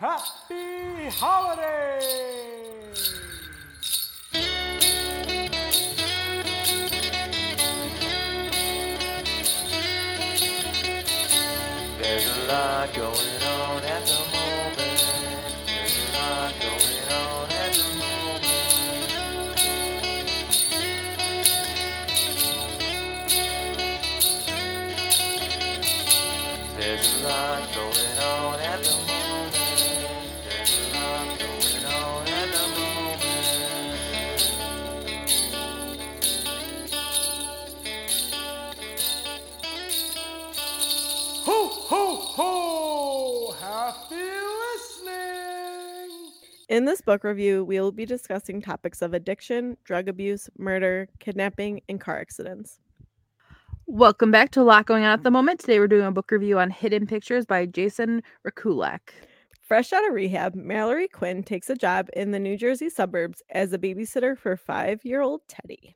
Happy holidays! In this book review, we will be discussing topics of addiction, drug abuse, murder, kidnapping, and car accidents. Welcome back to a lot going on at the moment. Today we're doing a book review on Hidden Pictures by Jason Rekulak. Fresh out of rehab, Mallory Quinn takes a job in the New Jersey suburbs as a babysitter for five year old Teddy.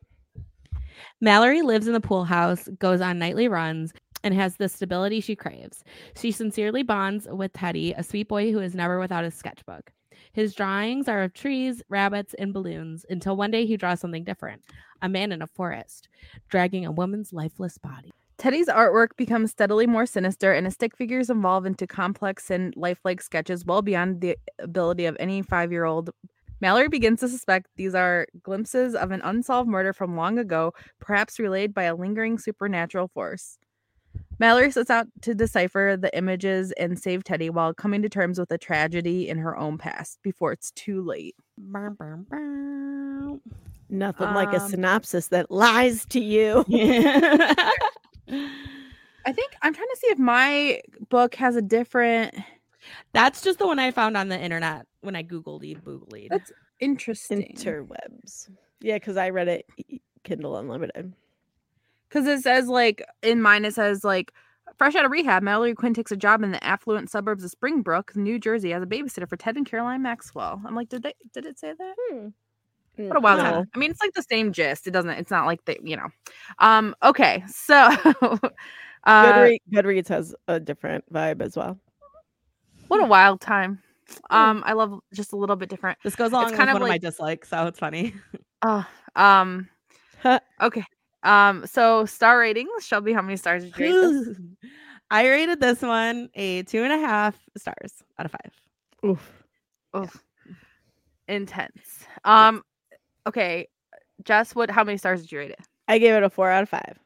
Mallory lives in the pool house, goes on nightly runs, and has the stability she craves. She sincerely bonds with Teddy, a sweet boy who is never without his sketchbook. His drawings are of trees, rabbits, and balloons until one day he draws something different a man in a forest, dragging a woman's lifeless body. Teddy's artwork becomes steadily more sinister, and his stick figures evolve into complex and lifelike sketches well beyond the ability of any five year old. Mallory begins to suspect these are glimpses of an unsolved murder from long ago, perhaps relayed by a lingering supernatural force. Mallory sets out to decipher the images and save Teddy while coming to terms with a tragedy in her own past before it's too late. Brr, brr, brr. Nothing like a Um, synopsis that lies to you. I think I'm trying to see if my book has a different. That's just the one I found on the internet when I Googled e booglied. That's interesting. Interwebs. Yeah, because I read it Kindle Unlimited. Because it says like in mine, it says like fresh out of rehab, Mallory Quinn takes a job in the affluent suburbs of Springbrook, New Jersey, as a babysitter for Ted and Caroline Maxwell. I'm like, did they? Did it say that? Hmm. What a wild No. time. I mean, it's like the same gist. It doesn't. It's not like the you know. Um. Okay. So. uh, Goodre- Goodreads has a different vibe as well. what a wild time. Um. I love just a little bit different. This goes along with kind of one of my dislikes, so it's funny. Oh. Um. Okay. Um. So star ratings. Shelby, how many stars did you rate this? I rated this one a two and a half stars out of five. Oof. Oof. Intense. Um okay. Jess, what how many stars did you rate it? I gave it a four out of five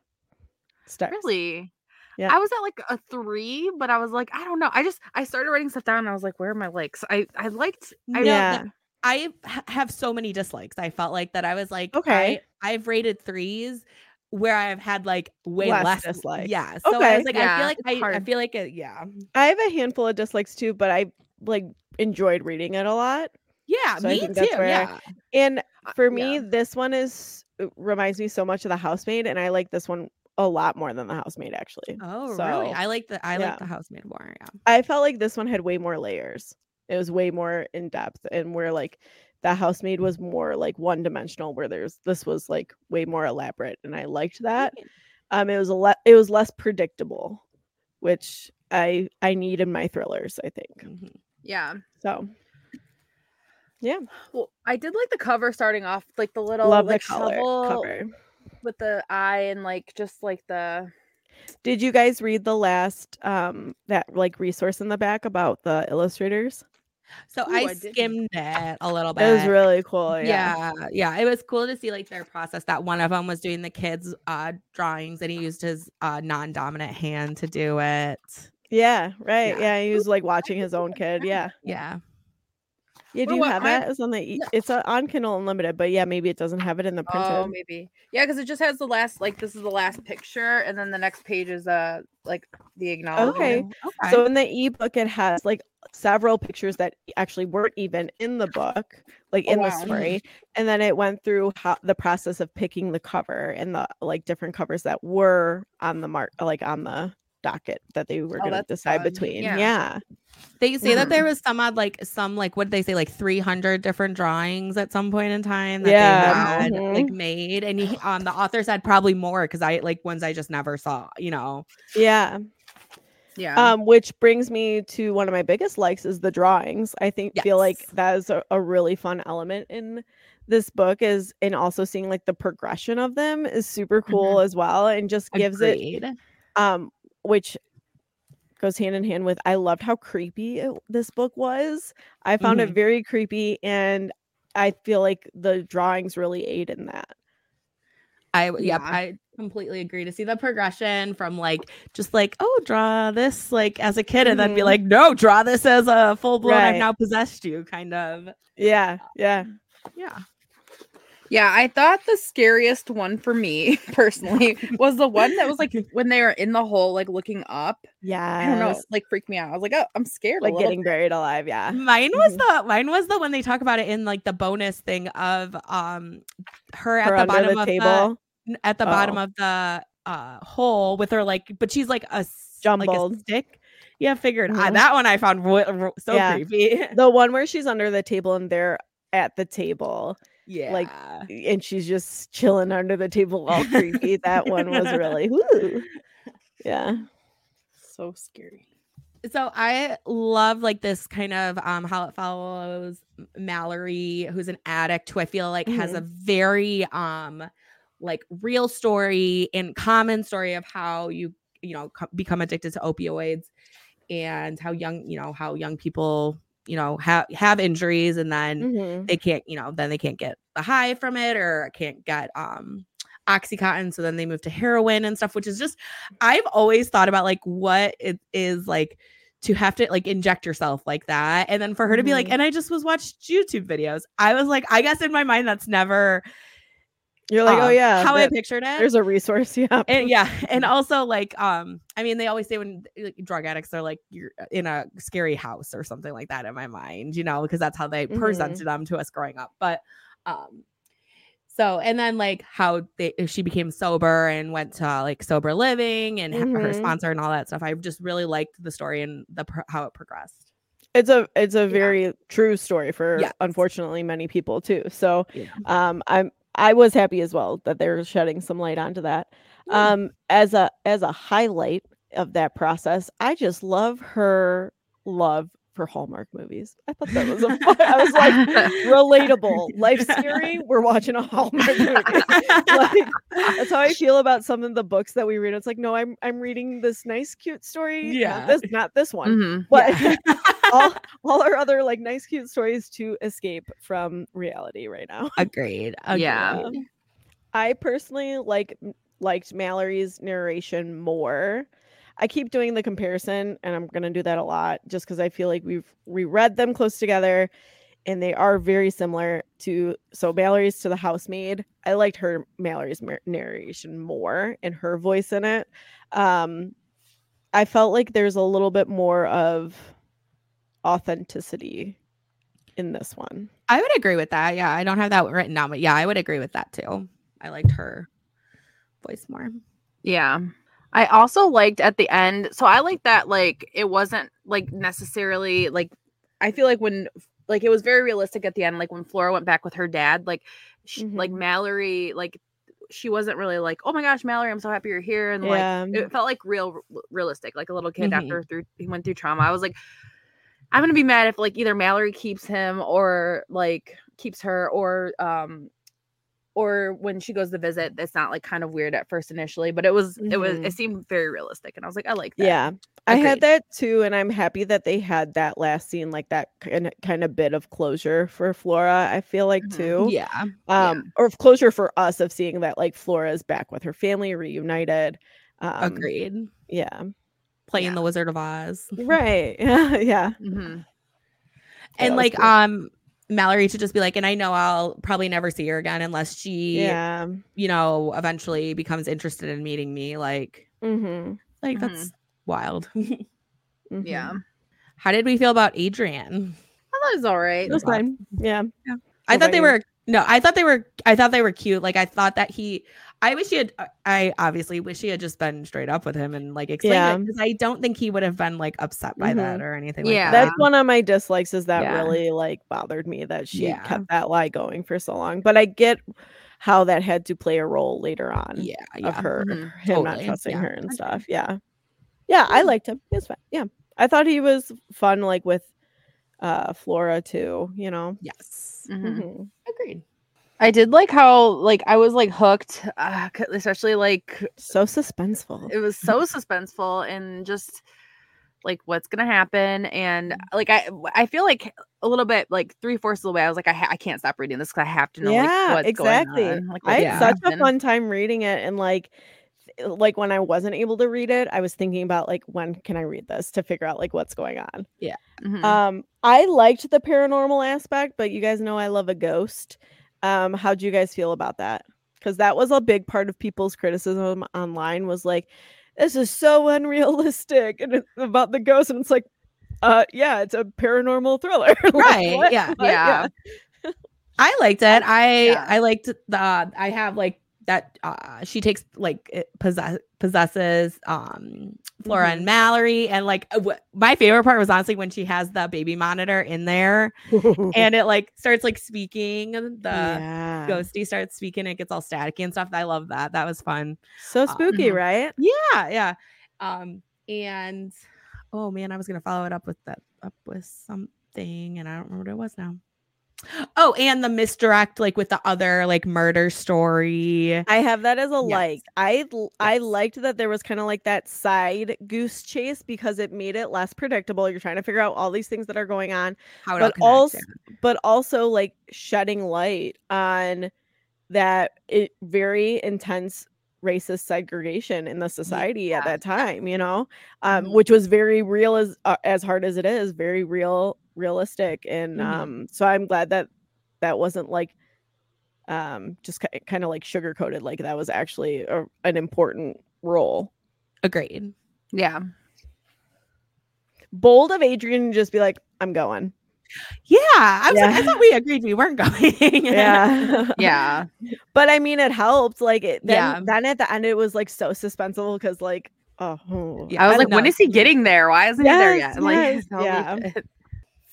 stars. Really? Yeah. I was at like a three, but I was like, I don't know. I just I started writing stuff down and I was like, where are my likes? I I liked I No, Yeah. the- I have so many dislikes. I felt like that I was like, Okay. I, I've rated threes where I've had like way Less less, dislikes. Yeah. So I was like, I feel like I, I feel like it, yeah. I have a handful of dislikes too, but I like enjoyed reading it a lot. Yeah, So me too. that's where I- Yeah. And Uh, for me, yeah. this one is reminds me so much of the housemaid, and I like this one a lot more than the housemaid actually. Oh, really? I like the I yeah. like the housemaid more. Yeah. I felt like this one had way more layers. It was way more in depth, and where like the housemaid was more like one dimensional, where there's this was like way more elaborate, and I liked that. Um, it was a le- it was less predictable, which I I need in my thrillers. I think Mhm. yeah. so. Yeah, Well, I did like the cover starting off, like the little love like the color cover. with the eye and like just like the Did you guys read the last um that like resource in the back about the illustrators? So Ooh, I, I skimmed it a little bit. It was really cool. Yeah. yeah yeah it was cool to see like their process that one of them was doing the kids uh drawings and he used his uh non-dominant hand to do it Yeah, right. Yeah. Yeah. he was like watching his own kid. Yeah. yeah Yeah, do Well, you have I- that? It's on the it's on Kindle Unlimited, but yeah, maybe it doesn't have it in the printed. Oh, maybe. Yeah, because it just has the last like this is the last picture, and then the next page is uh like the acknowledgement. Okay. okay So in the ebook, it has like several pictures that actually weren't even in the book, like Oh, in the story. And then it went through how the process of picking the cover and the like different covers that were on the mark, like on the docket that they were Oh, going to decide fun. between. Yeah. Yeah. they say that Mhm. there was some odd like some like what did they say like 300 different drawings at some point in time that Yeah, they had mhm. like made and he, um the author said probably more because i like ones i just never saw you know Yeah. Yeah. Um, which brings me to one of my biggest likes is the drawings. I think feel like that is a, a really fun element in this book is and also seeing like the progression of them is super cool as well and just gives it um which goes hand in hand with I loved how creepy it, this book was. I found it Mhm. very creepy and I feel like the drawings really aid in that. I w- yep, Yeah. I completely agree to see the progression from like just like oh draw this like as a kid and then be Mhm. like no draw this as a full blown I've now possessed you kind of Yeah, yeah. yeah Yeah, I thought the scariest one for me personally was the one that was like when they were in the hole, like looking up. Yeah. I don't know, like freaked me out. I was like, oh, I'm scared. Like little getting buried alive, yeah. mine was Mhm. the mine was the when they talk about it in like the bonus thing of um her at Her the bottom the of table. the n- at the bottom Oh. of the uh hole with her like but she's like a s- like a Jumbled. stick yeah figured I, Mhm. that one I found ro- ro- so Yeah. creepy the one where she's under the table and they're at the table yeah Like, and she's just chilling under the table all creepy. that one was really woo. Yeah. so scary. so I love like this kind of um how it follows Mallory, who's an addict, who I feel like has a very um like real story and common story of how you you know co- become addicted to opioids and how young you know how young people you know have have injuries and then Mhm. they can't you know then they can't get the high from it or can't get um oxycontin so then they move to heroin and stuff which is just i've always thought about like what it is like to have to like inject yourself like that and then for her to be like Mhm. and i just was watched youtube videos i was like i guess in my mind that's never You're like, oh um, yeah. how i pictured it there's a resource. Yeah. and yeah and also like um i mean they always say when like, drug addicts are like you're in a scary house or something like that in my mind you know because that's how they Mhm. presented them to us growing up but um so and then like how they she became sober and went to like sober living and ha- her sponsor and all that stuff i just really liked the story and the how it progressed it's a it's a very true story for Yes. unfortunately many people too. So Yeah. um I'm I was happy as well that they're shedding some light onto that. Yeah. Um as a as a highlight of that process, I just love her love for Hallmark movies. I thought that was a fun, I was like relatable. Life scary, we're watching a Hallmark movie. like that's how I feel about some of the books that we read. It's like, no, I'm I'm reading this nice, cute story. Yeah. Not this not this one. Mhm. But all, all our other like nice cute stories to escape from reality right now. agreed, Yeah. agreed. Um, I personally like liked Mallory's narration more. I keep doing the comparison and I'm going to do that a lot just cuz I feel like we've reread them close together and they are very similar to so Mallory's to the housemaid. I liked her Mallory's mar- narration more and her voice in it. Um I felt like there's a little bit more of authenticity in this one. I would agree with that. Yeah, I don't have that written down, but yeah, I would agree with that too. I liked her voice more. Yeah. I also liked at the end. So I like that like it wasn't like necessarily like I feel like when like it was very realistic at the end like when Flora went back with her dad like she, like Mhm. Mallory like she wasn't really like oh my gosh Mallory I'm so happy you're here and like it felt like real realistic like a little kid Mhm. after through he went through trauma. I was like I'm going to be mad if like either Mallory keeps him or like keeps her or um or when she goes to visit, it's not like kind of weird at first initially, but it was it was it seemed very realistic, and I was like, I like that. Yeah. I had that too, and I'm happy that they had that last scene, like that kind of kind of bit of closure for Flora. I feel like Mhm. too, Yeah. um, or of closure for us of seeing that like Flora is back with her family, reunited. Um, Agreed. Yeah, Playing Yeah. the Wizard of Oz. right. Yeah, yeah. Mhm. and like cool. um Mallory to just be like, and I know I'll probably never see her again unless she, yeah. you know, eventually becomes interested in meeting me. Like, Mm-hmm. like that's wild. yeah. How did we feel about Adrian? I thought it was all right. it was fine. Yeah, yeah. I thought they about you? were no, I thought they were I thought they were cute. Like I thought that he I wish he had I obviously wish he had just been straight up with him and like explained Yeah. it because I don't think he would have been like upset by that or anything Yeah. like that. that's one of my dislikes. Is that Yeah. really like bothered me that she Yeah. kept that lie going for so long? But I get how that had to play a role later on Yeah, of yeah. her Mhm. him not trusting Yeah. her and stuff. Yeah. Yeah, I liked him. He was fine. Yeah. I thought he was fun, like with uh Flora too, you know. Yes. Mhm. Mhm. Agreed. I did like how like I was like hooked, uh, especially like So suspenseful. it was so suspenseful and just like what's gonna happen and like I I feel like a little bit like three fourths of the way I was like I, ha- I can't stop reading this because I have to know yeah, like what's exactly. going on. Like I had Yeah. such a fun time reading it and like th- like when I wasn't able to read it, I was thinking about like when can I read this to figure out like what's going on. Mhm. Um I liked the paranormal aspect, but you guys know I love a ghost. Um how do you guys feel about that? Cuz that was a big part of people's criticism online was like this is so unrealistic and it's about the ghost and it's like uh yeah, it's a paranormal thriller. Like, Right, yeah. What? yeah. I liked it. I Yeah. I liked the I have like that uh she takes like possess possesses um Flora and Mallory and like uh, wh- my favorite part was honestly when she has the baby monitor in there and it like starts like speaking the yeah. ghosty starts speaking it gets all staticky and stuff. I love that. That was fun. So Uh, spooky, mhm. right? Yeah, yeah. Um and oh man, I was gonna follow it up with that up with something and I don't remember what it was now. Oh, and the misdirect like with the other like murder story. I have that as a Yes. like. I Yes. liked that there was kind of like that side goose chase because it made it less predictable. You're trying to figure out all these things that are going on, How but also yeah. but also like shedding light on that it very intense racist segregation in the society at that time you know um Mhm. which was very real as uh, as hard as it is very real realistic and Mhm. um so i'm glad that that wasn't like um just ki- kind of like sugar coated like that was actually a, an important role Agreed. yeah. bold of adrian to just be like i'm going Yeah, I was like, I thought we agreed we weren't going. yeah Yeah. but i mean it helped like it then, Yeah. then at the end it was like so suspenseful because like oh Yeah, I was I like, when know. is he getting there? Why isn't he there yet? Like, yes, holy yeah.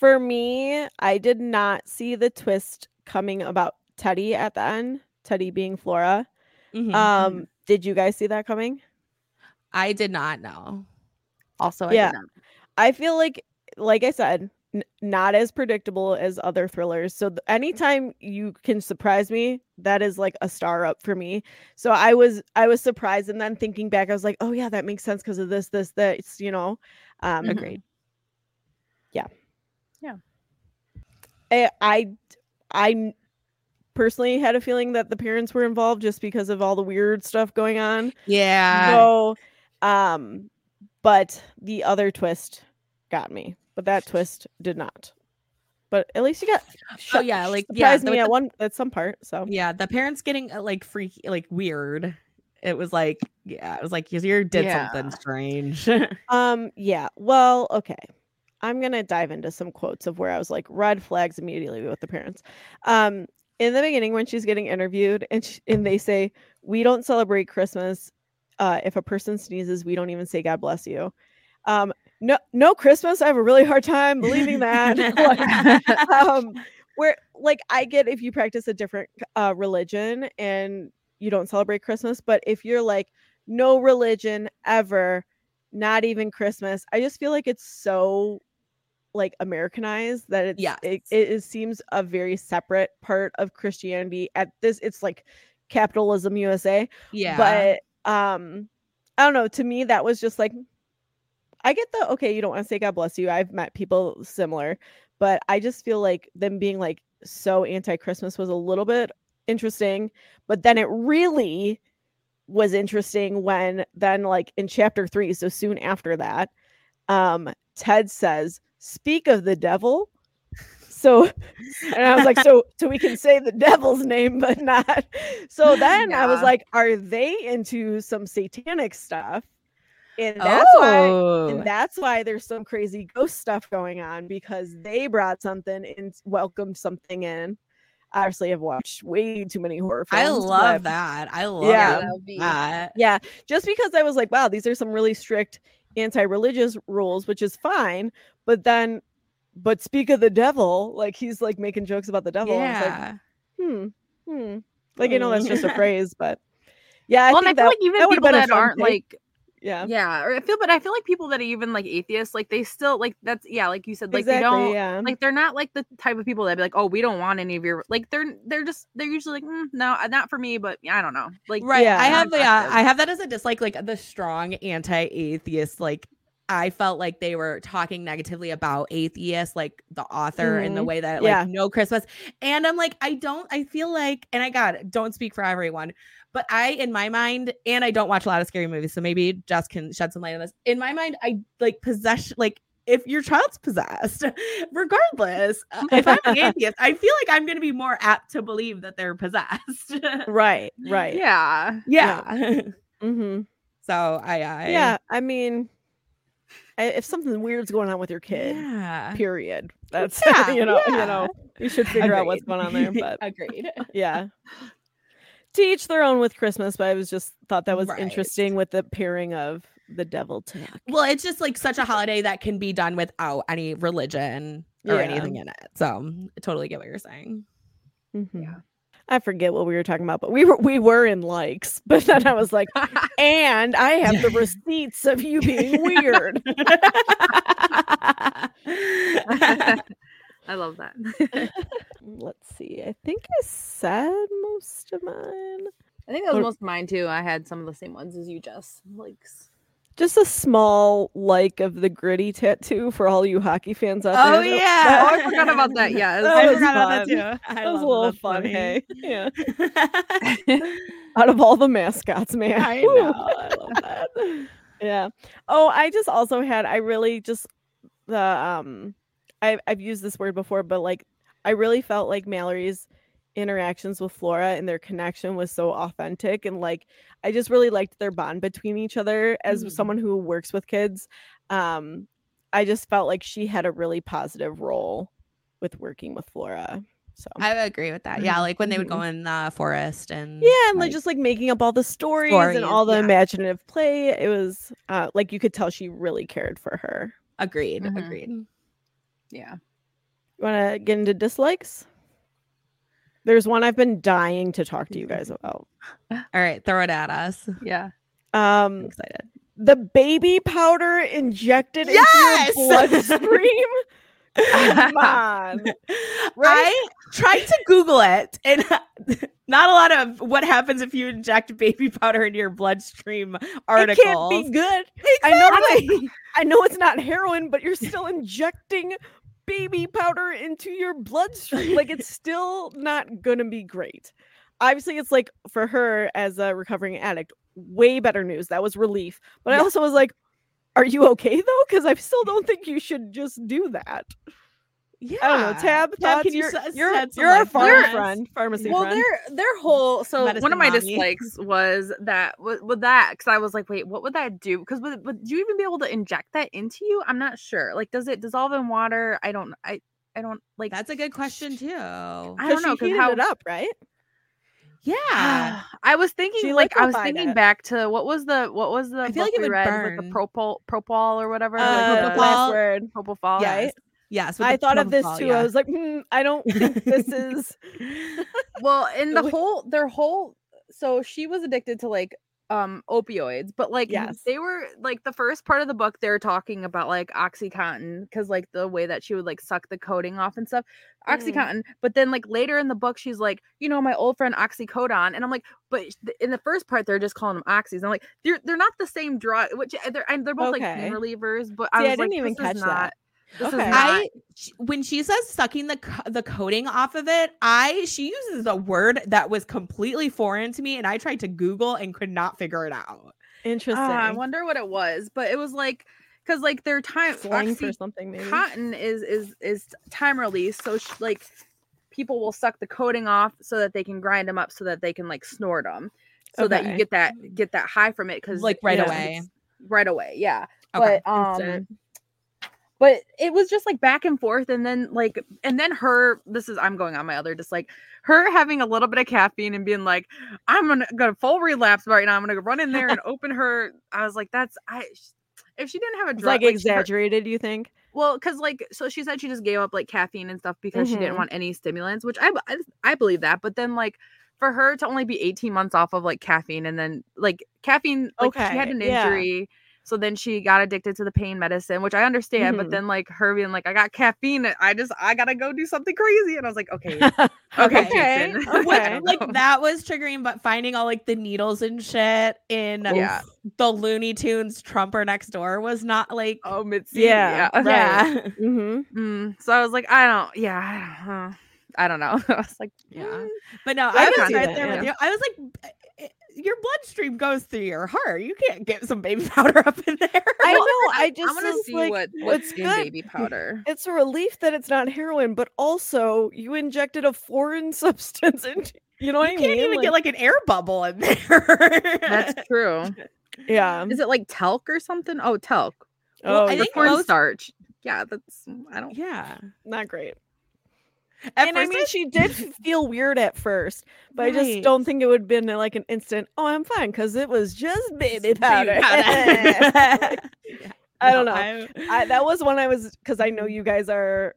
For me i did not see the twist coming about teddy at the end teddy being flora Mhm. um did you guys see that coming I did not know. Also, I Yeah. I feel like, like I said, n- not as predictable as other thrillers. So th- anytime you can surprise me, that is like a star up for me. So I was, I was surprised, and then thinking back, I was like, oh yeah, that makes sense because of this, this, this. You know, um, Mhm. Agreed. Yeah. I, I, I n- personally had a feeling that the parents were involved just because of all the weird stuff going on. Yeah. So, um, but the other twist got me, but that twist did not. But at least you got. Oh, yeah, like, yeah, surprised the- me at one at some part. So yeah, the parents getting uh, like freaky, like weird. It was like, yeah, it was like you did Yeah. something strange. um yeah. Well, okay. I'm gonna dive into some quotes of where I was like red flags immediately with the parents. Um, in the beginning when she's getting interviewed and sh- and they say we don't celebrate Christmas. Uh, if a person sneezes, we don't even say God bless you. Um, no, no Christmas. I have a really hard time believing that. Like, um where like i get if you practice a different uh religion and you don't celebrate christmas but if you're like no religion ever not even christmas i just feel like it's so like americanized that it's Yes. it, it, is- seems a very separate part of christianity at this it's like capitalism usa yeah. but um i don't know to me that was just like i get the okay you don't want to say god bless you i've met people similar but i just feel like them being like so anti-christmas was a little bit interesting but then it really was interesting when then like in chapter three so soon after that um ted says speak of the devil. So and i was like so so we can say the devil's name but not so then i was like are they into some satanic stuff? And that's why oh, and that's why there's some crazy ghost stuff going on because they brought something and welcomed something in obviously i've watched way too many horror films I love but- that. I love Yeah. that. yeah, just because I was like, wow, these are some really strict anti-religious rules, which is fine. But then, but speak of the devil, like he's like making jokes about the devil. I was like, Yeah. hmm, hmm. Like I know that's just a phrase, but yeah, I well, and I think feel that, like even people been that aren't take. like Yeah. Yeah, or I feel, but I feel like people that are even like atheists, like they still like that's yeah, like you said, like exactly. they don't yeah. like they're not like the type of people that be like, oh, we don't want any of your like they're they're just they're usually like, "Mm, no, uh, not for me, but yeah, I don't know, like Right. Yeah. I have yeah, I have that as a dislike, like the strong anti-atheist, like I felt like they were talking negatively about atheists, like the author, in the way that like Yeah. no Christmas. And I'm like, I don't, I feel like, and I got it, don't speak for everyone, but I, in my mind, and I don't watch a lot of scary movies, so maybe Jess can shed some light on this. In my mind, I like possession, like if your child's possessed, regardless, uh, if I'm an atheist, I feel like I'm going to be more apt to believe that they're possessed. right. Right. yeah, yeah. Mm-hmm. So I, I Yeah. I mean, if something weird's going on with your kid, yeah. period. That's Yeah, you know, you know, you should figure out what's going on there. But agreed. yeah. To each their own with Christmas, but I was just thought that was Right. interesting with the pairing of the devil tuck. Well, it's just like such a holiday that can be done without any religion or Yeah. anything in it. So I totally get what you're saying. Mhm. Yeah. I forget what we were talking about, but we were we were in likes, but then I was like, and I have the receipts of you being weird. I love that. Let's see. I think I said most of mine. I think that was Or- most of mine too. I had some of the same ones as you, Jess. Like, Just a small like of the gritty tattoo for all you hockey fans out Oh, there. yeah. oh, I forgot about that. Yeah, That I was forgot about that too. I That was a little that. fun. That's Hey, yeah. funny. Out of all the mascots, man. I Woo. know. I love that. Yeah. Oh, I just also had I really just the um I I've used this word before, but like I really felt like Mallory's interactions with Flora and their connection was so authentic and like I just really liked their bond between each other as Mhm. someone who works with kids. Um I just felt like she had a really positive role with working with Flora. So I agree with that. Yeah, like when they would go in the forest and yeah, and like just like making up all the stories, and all the yeah. imaginative play. It was uh like you could tell she really cared for her. agreed, Mhm. agreed. Yeah. You want to get into dislikes? There's one I've been dying to talk to you guys about. All right, throw it at us. Yeah. I'm Um, excited. the baby powder injected Yes! into your bloodstream. Come on. I tried to Google it, and not a lot of what happens if you inject baby powder into your bloodstream articles. It can't be good. I know I know it's not heroin, but you're still injecting baby powder into your bloodstream. Like it's still not gonna be great. Obviously, it's like for her as a recovering addict, way better news. That was relief. But I also was like, are you okay though? Because I still don't think you should just do that. Yeah. I don't know. Tabb, thoughts? can you you're, you're, you're a farm friend, pharmacy well, friend. their their whole so one of my mommy. dislikes was that with, with that because I was like, wait, what would that do? Because would, would you even be able to inject that into you? I'm not sure. Like, does it dissolve in water? I don't. I I don't like. That's a good question too. I don't know because how it up, right? Yeah. I was thinking She like I was thinking it. back to what was the what was the I feel like it would read with burn. the propol propol or whatever Uh, like propofol. last word. propofol yes. Yes. I thought of this too. yeah. I was like, hmm, I don't think this is. well in The whole their whole so she was addicted to like um opioids but like Yes. they were like the first part of the book they're talking about like oxycontin because like the way that she would like suck the coating off and stuff Mhm. oxycontin but then like later in the book she's like you know my old friend oxycodone and i'm like but in the first part they're just calling them oxys i'm like they're they're not the same drug which uh, they're, and they're both like pain relievers but See, i I was like didn't even this is catch that. Not this Okay. is not I when she says sucking the co- the coating off of it, I she uses a word that was completely foreign to me, and I tried to Google and could not figure it out. Interesting. Ah, I wonder what it was, but it was like because like their time Slang for something, maybe. cotton is is is time release, so sh- like people will suck the coating off so that they can grind them up so that they can like snort them, so that you get that get that high from it because Like, right away. right away, yeah. Okay. But um. Instant. But it was just like back and forth, and then like, and then her. This is I'm going on my other just like her having a little bit of caffeine and being like, I'm gonna go full relapse right now. I'm gonna run in there and open her. I was like, that's I. If she didn't have a drug, like her- exaggerated, you think? well, because like, so she said she just gave up like caffeine and stuff because she didn't Mhm. want any stimulants, which I I believe that. But then like for her to only be 18 months off of like caffeine and then like caffeine like she had Okay, an yeah. So then she got addicted to the pain medicine which i understand but Mhm. then like her being like i got caffeine i just i gotta go do something crazy and i was like okay Okay. okay, Okay. Like that was triggering, but finding all like the needles and shit in Yeah. the Looney Tunes Trumper next door was not like oh Mitzi, Yeah, yeah, right. yeah. mm-hmm. Mm, so i was like i don't yeah I don't, I don't know i was like Yeah. mm. But no, I I, was right that, there with you. I was like, "Eh, your bloodstream goes through your heart. You can't get some baby powder up in there. I know. I i just want to see like, what what's what's in good. baby powder It's a relief that it's not heroin, but also you injected a foreign substance into. You know what you I can't even Like- get like an air bubble in there. that's true yeah. is it like talc or something oh talc Well, oh, I the think corn most- starch yeah that's i don't yeah. not great. At and I mean, she did feel weird at first, but I just don't think it would have been uh, like an instant. Oh, I'm fine because it was just baby powder. powder. I don't know. I- I, that was when I was because I know you guys are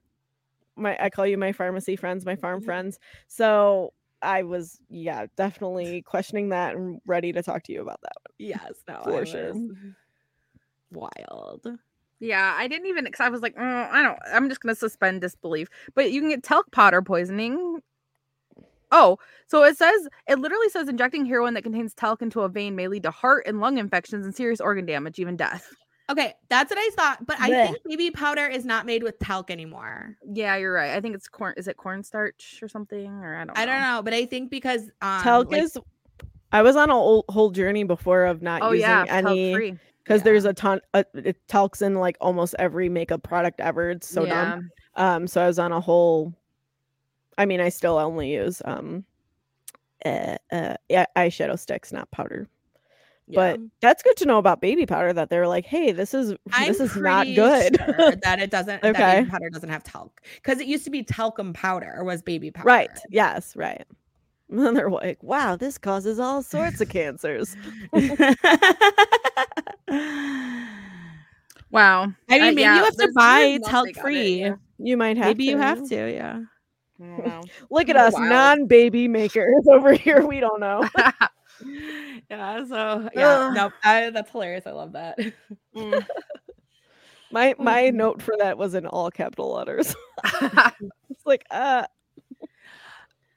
my I call you my pharmacy friends, my farm friends. So I was yeah definitely questioning that and ready to talk to you about that. one. yes, no, For I sure. was Wild. Yeah, I didn't even because I was like, "Mm, I don't. I'm just gonna suspend disbelief. But you can get talc powder poisoning. Oh, so it says it literally says injecting heroin that contains talc into a vein may lead to heart and lung infections and serious organ damage, even death. Okay, that's what I thought, but I think baby powder is not made with talc anymore. Yeah, you're right. I think it's corn. Is it cornstarch or something? Or I don't. I don't know, but I think because um, Talc like, is. I was on a whole, whole journey before of not Oh using yeah, any free. Because Yeah. there's a ton. Uh, it talcs in like almost every makeup product ever. It's so yeah. dumb. Um, so I was on a whole. I mean, I still only use um, uh, uh, yeah, eyeshadow sticks, not powder. yeah. But that's good to know about baby powder. That they're like, hey, this is I'm this is not good. sure that it doesn't. That Okay. baby powder doesn't have talc because it used to be talcum powder or was baby powder. right? Yes, right. And then they're like, wow, this causes all sorts of cancers. Wow. I mean, Uh, maybe yeah, you have to buy weird months they talc got it, free. yeah. You might have. Maybe to. you have to. Yeah. I don't know. Look at us, Wild. non-baby makers over here. We don't know. Yeah. So yeah. Ugh. No, I, that's hilarious. I love that. Mm. My my Mhm. note for that was in all capital letters. it's like, uh,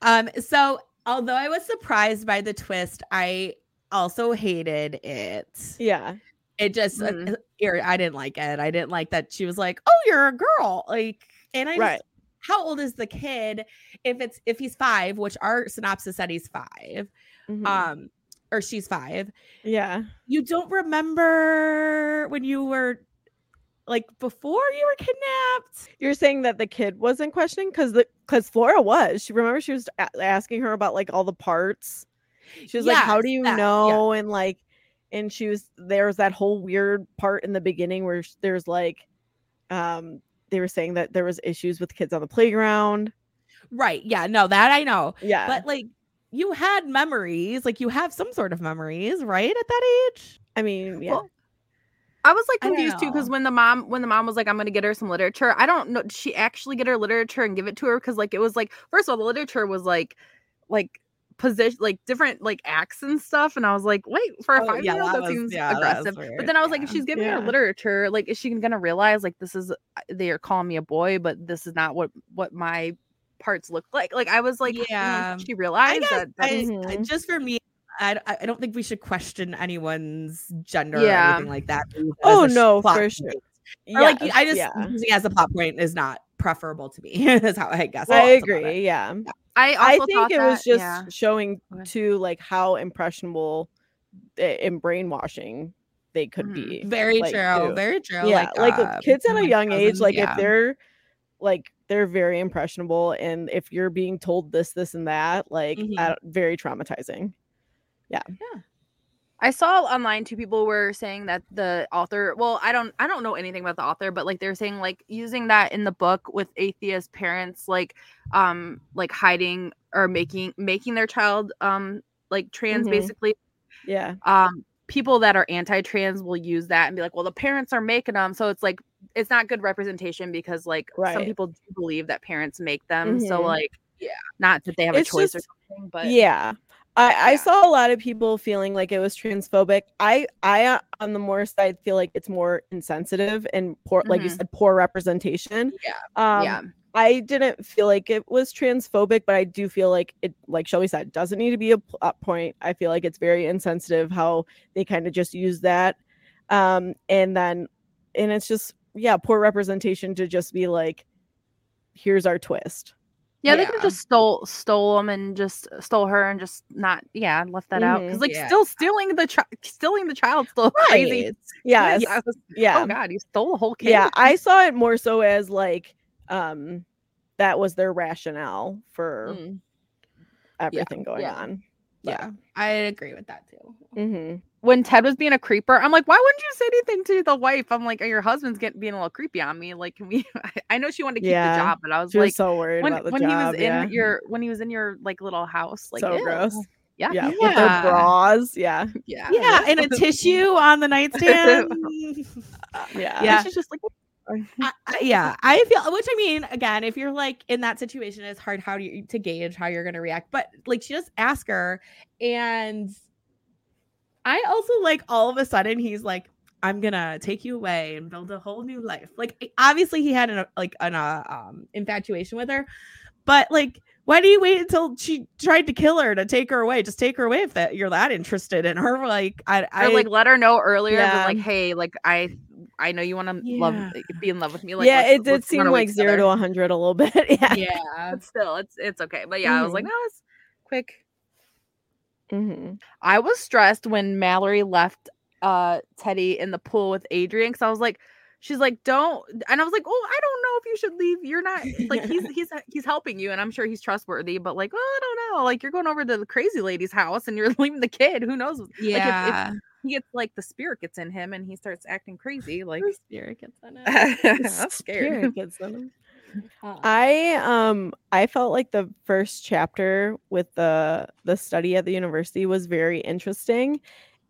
Um, so although I was surprised by the twist, I also hated it. yeah, It just uh, Mhm. uh, I didn't like it. I didn't like that she was like, "Oh, you're a girl." Like, and I just- right. how old is the kid? If it's if he's five, which our synopsis said he's 5 Mhm. um, or she's five. yeah. You don't remember when you were like before you were kidnapped? You're saying that the kid wasn't questioning because the because Flora was. She remember she was a- asking her about like all the parts. She was like, "How do you that, yeah. know?" And like, and she was there's that whole weird part in the beginning where there's like, um, they were saying that there was issues with kids on the playground. Right. Yeah. No, that I know. Yeah, But like you had memories, like you have some sort of memories, right? At that age? I mean, yeah, Well, I was like confused too because when the mom when the mom was like, I'm gonna get her some literature. I don't know. Did she actually get her literature and give it to her? Because like it was like first of all, the literature was like like position like different like acts and stuff. And I was like, wait, for a Oh, five yeah, year old, that that, seems yeah, aggressive. weird, But then I was like, yeah. if she's giving Yeah. her literature, like is she gonna realize like this is uh, they are calling me a boy, but this is not what what my parts look like? Like I was like, yeah, Yeah. she realized guess that. I, that's- Mhm. I- just for me, I, I I don't think we should question anyone's gender or Yeah. anything like that. Oh, no, for sure. Or like I just yeah. using it as a plot point is not preferable to me. That's how I guess. I thought about it. agree. Yeah. I I also think thought it was just yeah. showing to like how impressionable i- in brainwashing they could Mhm. be. Very like, true. too. Very true. yeah, like, uh, uh, kids at a my young age, like yeah. if they're like they're very impressionable, and if you're being told this, this, and that, like Mhm. uh, very traumatizing. I saw online two people were saying that the author, well, I don't I don't know anything about the author, but like they're saying like using that in the book with atheist parents like um like hiding or making making their child um like trans Mhm. basically Yeah, um people that are anti-trans will use that and be like well the parents are making them so it's like it's not good representation because like some people do believe that parents make them so Mhm. like yeah, Not that they have a It's choice or something, but yeah. I, I Yeah. saw a lot of people feeling like it was transphobic. I I uh, on the more side feel like it's more insensitive and poor like you Mhm. said poor representation. Yeah. Um yeah. I didn't feel like it was transphobic, but I do feel like it, like Shelby said, doesn't need to be a plot point. I feel like it's very insensitive how they kind of just use that. Um, and then, and it's just, yeah, poor representation to just be like, here's our twist. Yeah, they could have just stole stole them and just stole her and just not yeah left that out because like Yeah. still stealing the chi- stealing the child still crazy. Right. Yes. Yeah, was- Yeah. Oh god, you stole a whole kid. Yeah. I saw it more so as like, um, that was their rationale for Mm, everything going yeah. On. yeah, I agree with that too. hmm when Ted was being a creeper, I'm like, why wouldn't you say anything to the wife? I'm like, oh, your husband's getting being a little creepy on me. Like, can we? I know she wanted to keep Yeah. the job, but I was She was like, so worried when about the when job. he was in yeah. your when he was in your like little house, like so ew. gross. Yeah, Yeah. With Yeah. their bras. Yeah. yeah, Yeah, and a tissue on the nightstand. Yeah. Yeah. She's just like, I- I- yeah, I feel which I mean, again, if you're like in that situation, it's hard how do you to gauge how you're gonna react. But like she just ask her, and I also like all of a sudden he's like, I'm gonna take you away and build a whole new life. Like obviously he had an like an uh, um infatuation with her, but like why do you wait until she tried to kill her to take her away? Just take her away if that you're that interested in her. Like I, I or like let her know earlier, Yeah. like, hey, like I I know you want to love be in love with me. Like, yeah, it did seem like zero to together. a hundred a little bit. yeah. yeah, But still, it's it's okay. But yeah, I was like, Mhm. no, it's quick. hmm I was stressed when Mallory left uh Teddy in the pool with Adrian because I was like, she's like, don't and I was like, Oh, I don't know if you should leave. You're not like he's he's he's helping you, and I'm sure he's trustworthy, but like, oh, I don't know. Like you're going over to the crazy lady's house and you're leaving the kid. Who knows? yeah. He gets like the spirit gets in him and he starts acting crazy. Like Her spirit gets in it. I'm scared. Gets in. Uh, I um I felt like the first chapter with the the study at the university was very interesting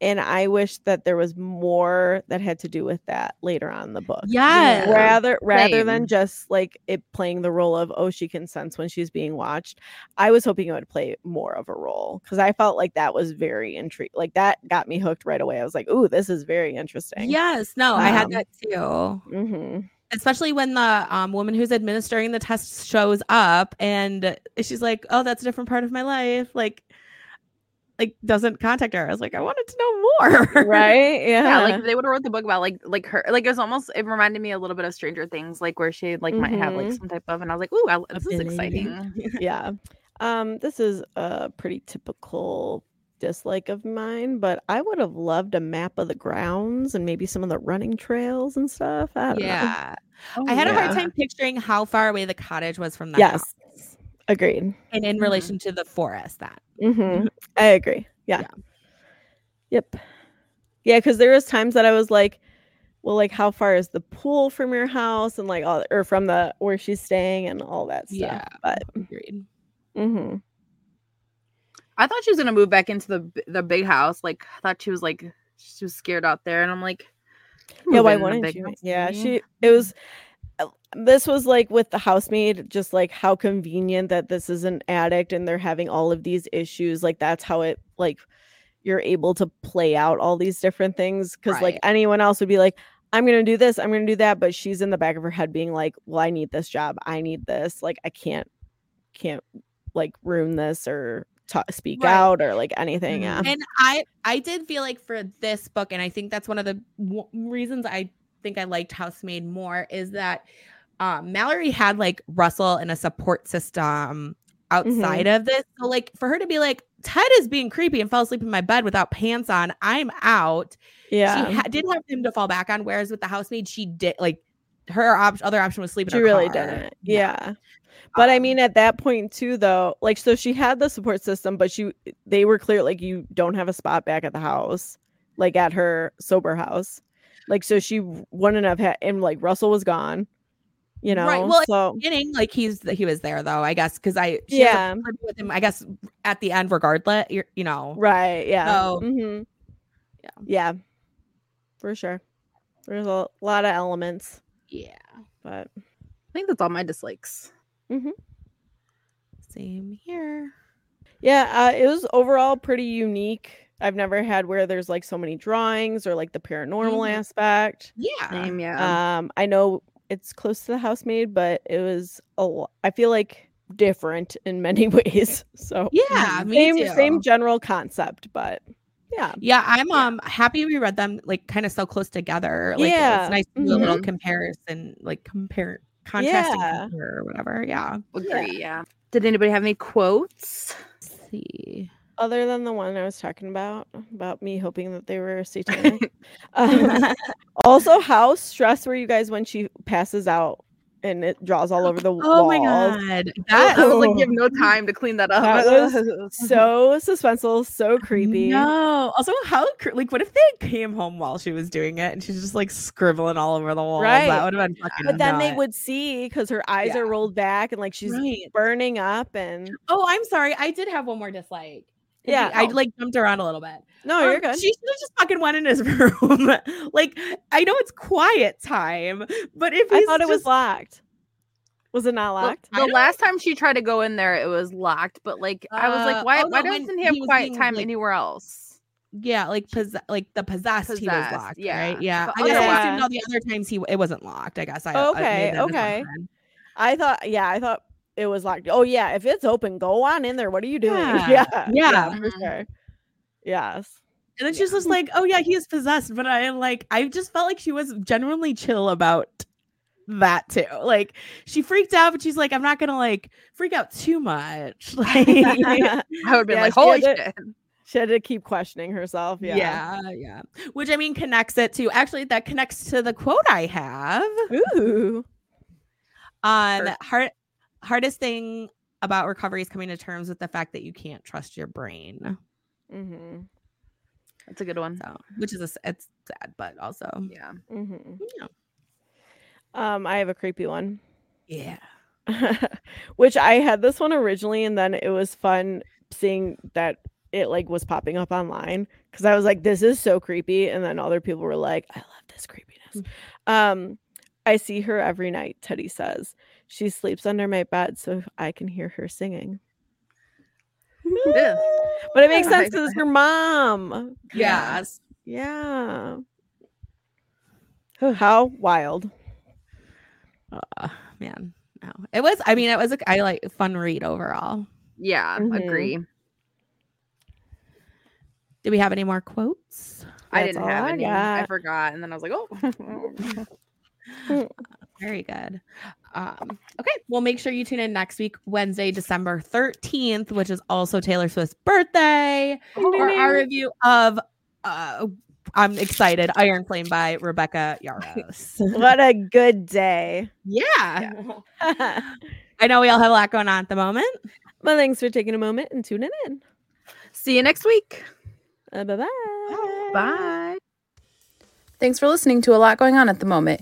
and I wish that there was more that had to do with that later on in the book. Yeah. Rather rather same. than just like it playing the role of oh she can sense when she's being watched. I was hoping it would play more of a role cuz I felt like that was very intriguing. Like that got me hooked right away. I was like, "Ooh, this is very interesting." Yes, no, I had Um, that too. Mhm. Especially when the um, woman who's administering the test shows up and she's like, "Oh, that's a different part of my life." Like, like doesn't contact her. I was like, I wanted to know more. Right? Yeah. Yeah, like they would have wrote the book about like like her like it was almost it reminded me a little bit of Stranger Things, like where she like might have like Mhm. some type of and I was like, ooh, I, this is exciting. yeah. Um, this is a pretty typical dislike of mine, but I would have loved a map of the grounds and maybe some of the running trails and stuff. I yeah. Oh, I had a hard time picturing how far away the cottage was from the Yes. house. Agreed. And in Mhm. relation to the forest that. hmm I agree. Yeah. Yeah. Yep. Yeah, because there was times that I was like, well, like how far is the pool from your house and like all or from the where she's staying and all that stuff. Yeah. But Agreed. hmm I thought she was gonna move back into the the big house. Like I thought she was like she was scared out there, and I'm like, yeah why wouldn't big you house, yeah maybe." she it was this was like with the housemaid just like how convenient that this is an addict and they're having all of these issues like that's how it like you're able to play out all these different things because like anyone else would be like i'm gonna do this i'm gonna do that but she's in the back of her head being like well i need this job i need this like i can't can't like ruin this or speak Right. out or like anything mm-hmm. yeah. And I I did feel like for this book, and I think that's one of the w- reasons I think I liked Housemaid more is that um, Mallory had like Russell and a support system outside of this. So like for her to be like Ted is being creepy and fell asleep in my bed without pants on, I'm out. yeah She ha- did have him to fall back on, whereas with the housemaid, she did like her op- other option was sleeping. she really car. didn't yeah but i Um, mean at that point too though like so she had the support system but she they were clear like you don't have a spot back at the house like at her sober house like so she wouldn't have had and like russell was gone you know Right, well, so beginning, like he's he was there though, I guess, because I she Yeah. yeah with him. I guess at the end, regardless, you're, you know, right yeah So- hmm Yeah. yeah for sure there's a lot of elements yeah. but I think that's all my dislikes. Mhm. Same here. Yeah, uh, it was overall pretty unique. I've never had where there's like so many drawings or like the paranormal Mhm. aspect. Yeah. Same, yeah. Um, I know it's close to the housemaid, but it was a lo- I feel like different in many ways. So Yeah, me same too. same general concept, but yeah, Yeah, I'm um happy we read them like kind of so close together. Like Yeah, it's nice to do a little comparison, like compare contrasting Yeah. or whatever. Yeah. Agree, yeah. Did anybody have any quotes? Let's see. Other than the one I was talking about about me hoping that they were satanic. um, also, how stressed were you guys when she passes out and it draws all over the wall? Oh walls? my god. That That I was like, Oh. you have no time to clean that up. That was so suspenseful, so creepy. No. Also, how like what if they came home while she was doing it and she's just like scribbling all over the walls? Right. That would have been fucking. But then they would see because her eyes Yeah. are rolled back and like she's Right. burning up and Oh, I'm sorry. I did have one more dislike. 'Cause Yeah. I like jumped around a little bit. no, Um, you're good. She should have just fucking went in his room. like I know it's quiet time, but if I he's thought it was locked. Was it not locked? I the don't- last time she tried to go in there, it was locked. But like, I was Uh, like, why? oh, why no, doesn't he have he quiet being, time like, anywhere else? yeah, like pos- like the possessed, he was locked, yeah. right? Yeah, But I guess I otherwise- assumed all the other times he it wasn't locked. I guess I I Okay, made that okay. I thought, yeah, I thought it was like, Oh yeah, if it's open, go on in there. What are you doing? Yeah, Yeah, yeah. for Mhm. sure. Yes. And then she's just like, "Oh yeah, he is possessed," but I am like I just felt like she was genuinely chill about that too. Like she freaked out, but she's like, "I'm not gonna like freak out too much." Like, I would have been Yeah, like, holy to- shit. she had to keep questioning herself. Yeah. yeah, yeah. Which I mean connects it to actually that connects to the quote I have. Ooh. Um, Sure. hard hardest thing about recovery is coming to terms with the fact that you can't trust your brain. Mm-hmm. That's a good one. So, which is a, it's sad, but also Yeah. Mm-hmm. yeah. Um, I have a creepy one. yeah. Which I had this one originally, and then it was fun seeing that it like was popping up online because I was like, "This is so creepy," and then other people were like, "I love this creepiness." Um, I see her every night. Teddy says she sleeps under my bed, so I can hear her singing. Yeah. But it makes sense because it's her mom. Yes. Yeah. How wild. Uh, man, no. It was. I mean, it was a I like fun read overall. Yeah. Mhm. Agree. Do we have any more quotes? I That's didn't have I any. I forgot, and then I was like, oh. Very good. Um, okay, well, make sure you tune in next week, Wednesday, December 13th, which is also Taylor Swift's birthday, for our review of, uh, I'm excited, Iron Flame by Rebecca Yarros. what a good day. yeah. well, I know we all have a lot going on at the moment. But thanks for taking a moment and tuning in. See you next week. Uh, bye bye. Bye. Thanks for listening to a lot going on at the moment.